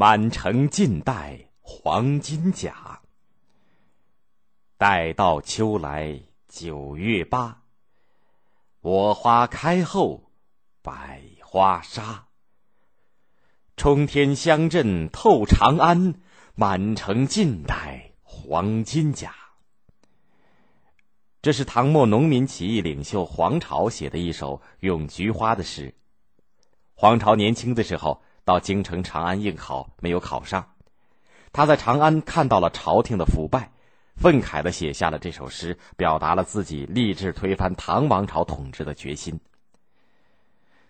满城尽带黄金甲。待到秋来九月八，我花开后百花杀。冲天香阵透长安，满城尽带黄金甲。这是唐末农民起义领袖黄巢写的一首咏菊花的诗。黄巢年轻的时候到京城长安应考，没有考上。他在长安看到了朝廷的腐败，愤慨的写下了这首诗，表达了自己立志推翻唐王朝统治的决心。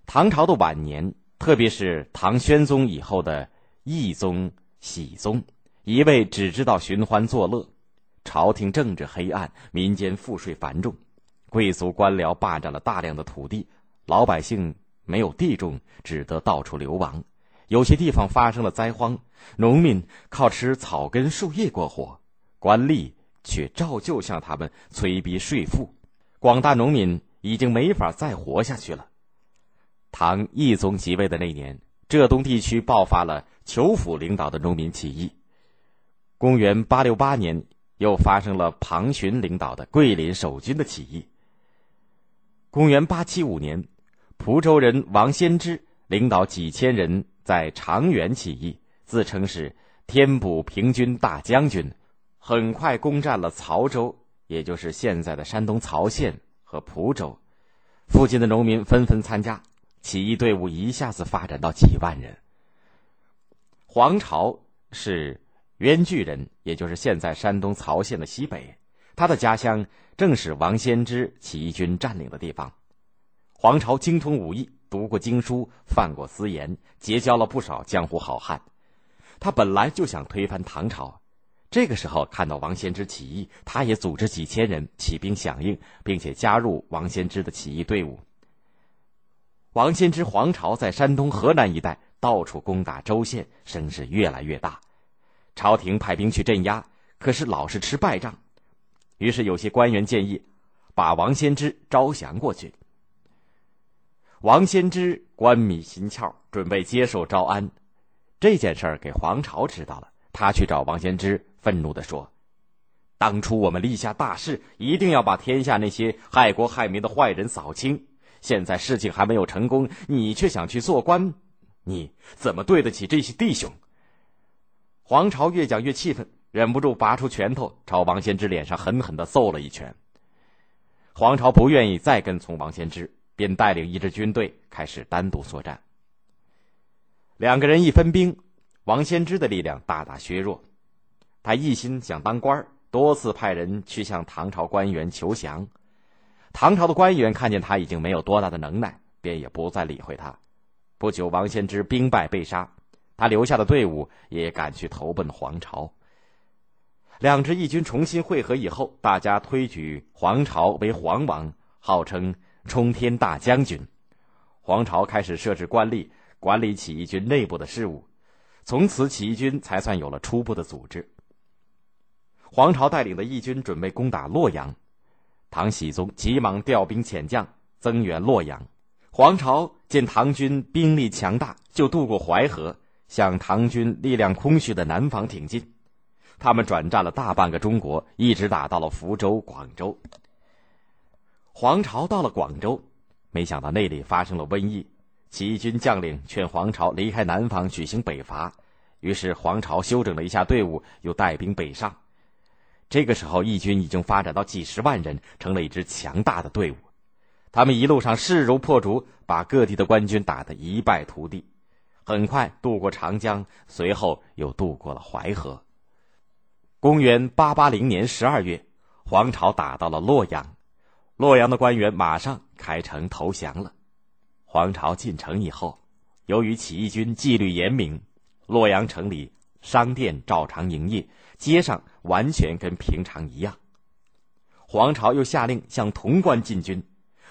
唐朝的晚年。特别是唐宣宗以后的懿宗、熹宗，一味只知道寻欢作乐，朝廷政治黑暗，民间赋税繁重，贵族官僚霸占了大量的土地，老百姓没有地种，只得到处流亡。有些地方发生了灾荒，农民靠吃草根树叶过活，官吏却照旧向他们催逼税赋，广大农民已经没法再活下去了。唐懿宗即位的那年，浙东地区爆发了裘府领导的农民起义。公元八六八年，又发生了庞勋领导的桂林守军的起义。公元八七五年，蒲州人王先知领导几千人在长垣起义，自称是天补平军大将军，很快攻占了曹州，也就是现在的山东曹县和蒲州。附近的农民纷纷参加。起义队伍一下子发展到几万人。黄巢是渊巨人，也就是现在山东曹县的西北。他的家乡正是王先知起义军占领的地方。黄巢精通武艺，读过经书，犯过私盐，结交了不少江湖好汉。他本来就想推翻唐朝，这个时候看到王先知起义，他也组织几千人起兵响应，并且加入王先知的起义队伍。王先知黄巢在山东、河南一带到处攻打州县，声势越来越大。朝廷派兵去镇压，可是老是吃败仗。于是有些官员建议，把王先知招降过去。王先知官迷心窍，准备接受招安。这件事儿给黄巢知道了，他去找王先知，愤怒地说：“当初我们立下大事，一定要把天下那些害国害民的坏人扫清。”现在事情还没有成功，你却想去做官，你怎么对得起这些弟兄？黄巢越讲越气愤，忍不住拔出拳头朝王先知脸上狠狠的揍了一拳。黄巢不愿意再跟从王先知，便带领一支军队开始单独作战。两个人一分兵，王先知的力量大大削弱，他一心想当官多次派人去向唐朝官员求降。唐朝的官员看见他已经没有多大的能耐，便也不再理会他。不久，王先知兵败被杀，他留下的队伍也赶去投奔黄巢。两支义军重新会合以后，大家推举黄巢为皇王，号称冲天大将军。黄巢开始设置官吏，管理起义军内部的事务，从此起义军才算有了初步的组织。黄巢带领的义军准备攻打洛阳。唐僖宗急忙调兵遣将增援洛阳，黄巢见唐军兵力强大，就渡过淮河，向唐军力量空虚的南方挺进。他们转战了大半个中国，一直打到了福州、广州。黄巢到了广州，没想到那里发生了瘟疫，起义军将领劝黄巢离开南方，举行北伐。于是黄巢休整了一下队伍，又带兵北上。这个时候，义军已经发展到几十万人，成了一支强大的队伍。他们一路上势如破竹，把各地的官军打得一败涂地。很快渡过长江，随后又渡过了淮河。公元八八零年十二月，黄巢打到了洛阳，洛阳的官员马上开城投降了。黄巢进城以后，由于起义军纪律严明，洛阳城里商店照常营业。街上完全跟平常一样。黄巢又下令向潼关进军，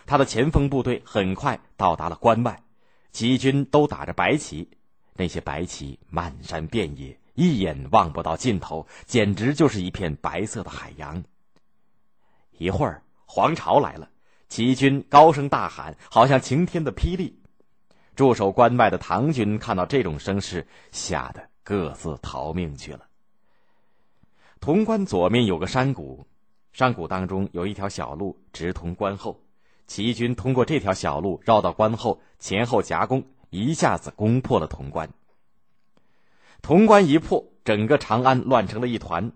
他的前锋部队很快到达了关外，起义军都打着白旗，那些白旗漫山遍野，一眼望不到尽头，简直就是一片白色的海洋。一会儿，黄巢来了，齐军高声大喊，好像晴天的霹雳。驻守关外的唐军看到这种声势，吓得各自逃命去了。潼关左面有个山谷，山谷当中有一条小路直通关后，齐军通过这条小路绕到关后，前后夹攻，一下子攻破了潼关。潼关一破，整个长安乱成了一团。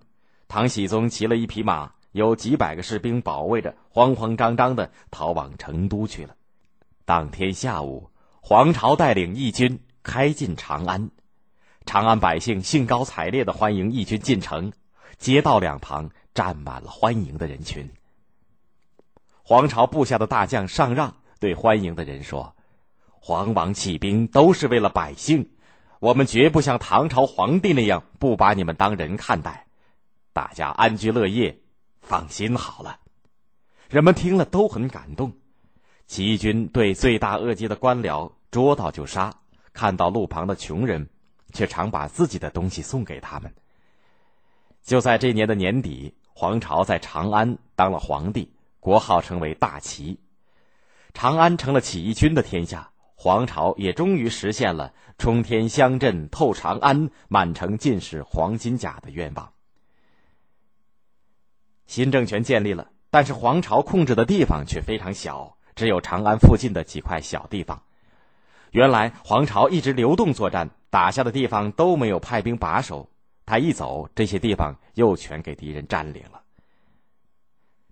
唐僖宗骑了一匹马，有几百个士兵保卫着，慌慌张张的逃往成都去了。当天下午，黄巢带领义军开进长安，长安百姓兴高采烈的欢迎义军进城。街道两旁站满了欢迎的人群。黄巢部下的大将上让对欢迎的人说：“黄王起兵都是为了百姓，我们绝不像唐朝皇帝那样不把你们当人看待。大家安居乐业，放心好了。”人们听了都很感动。起义军对罪大恶极的官僚捉到就杀，看到路旁的穷人，却常把自己的东西送给他们。就在这年的年底，黄巢在长安当了皇帝，国号称为大齐，长安成了起义军的天下，黄巢也终于实现了冲天香阵透长安，满城尽是黄金甲的愿望。新政权建立了，但是黄巢控制的地方却非常小，只有长安附近的几块小地方。原来黄巢一直流动作战，打下的地方都没有派兵把守。他一走，这些地方又全给敌人占领了。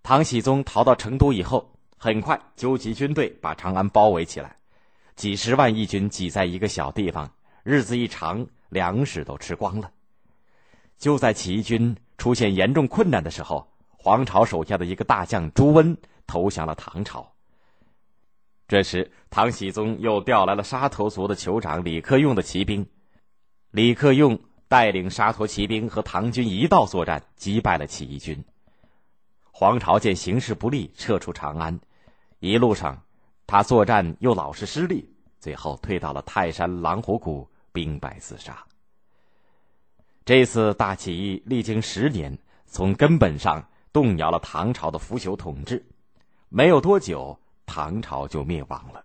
唐僖宗逃到成都以后，很快纠集军队把长安包围起来，几十万义军挤在一个小地方，日子一长，粮食都吃光了。就在起义军出现严重困难的时候，黄巢手下的一个大将朱温投降了唐朝。这时，唐僖宗又调来了沙陀族的酋长李克用的骑兵，李克用。带领沙陀骑兵和唐军一道作战，击败了起义军。黄巢见形势不利，撤出长安。一路上，他作战又老是失利，最后退到了泰山狼虎谷，兵败自杀。这次大起义历经十年，从根本上动摇了唐朝的腐朽统治。没有多久，唐朝就灭亡了。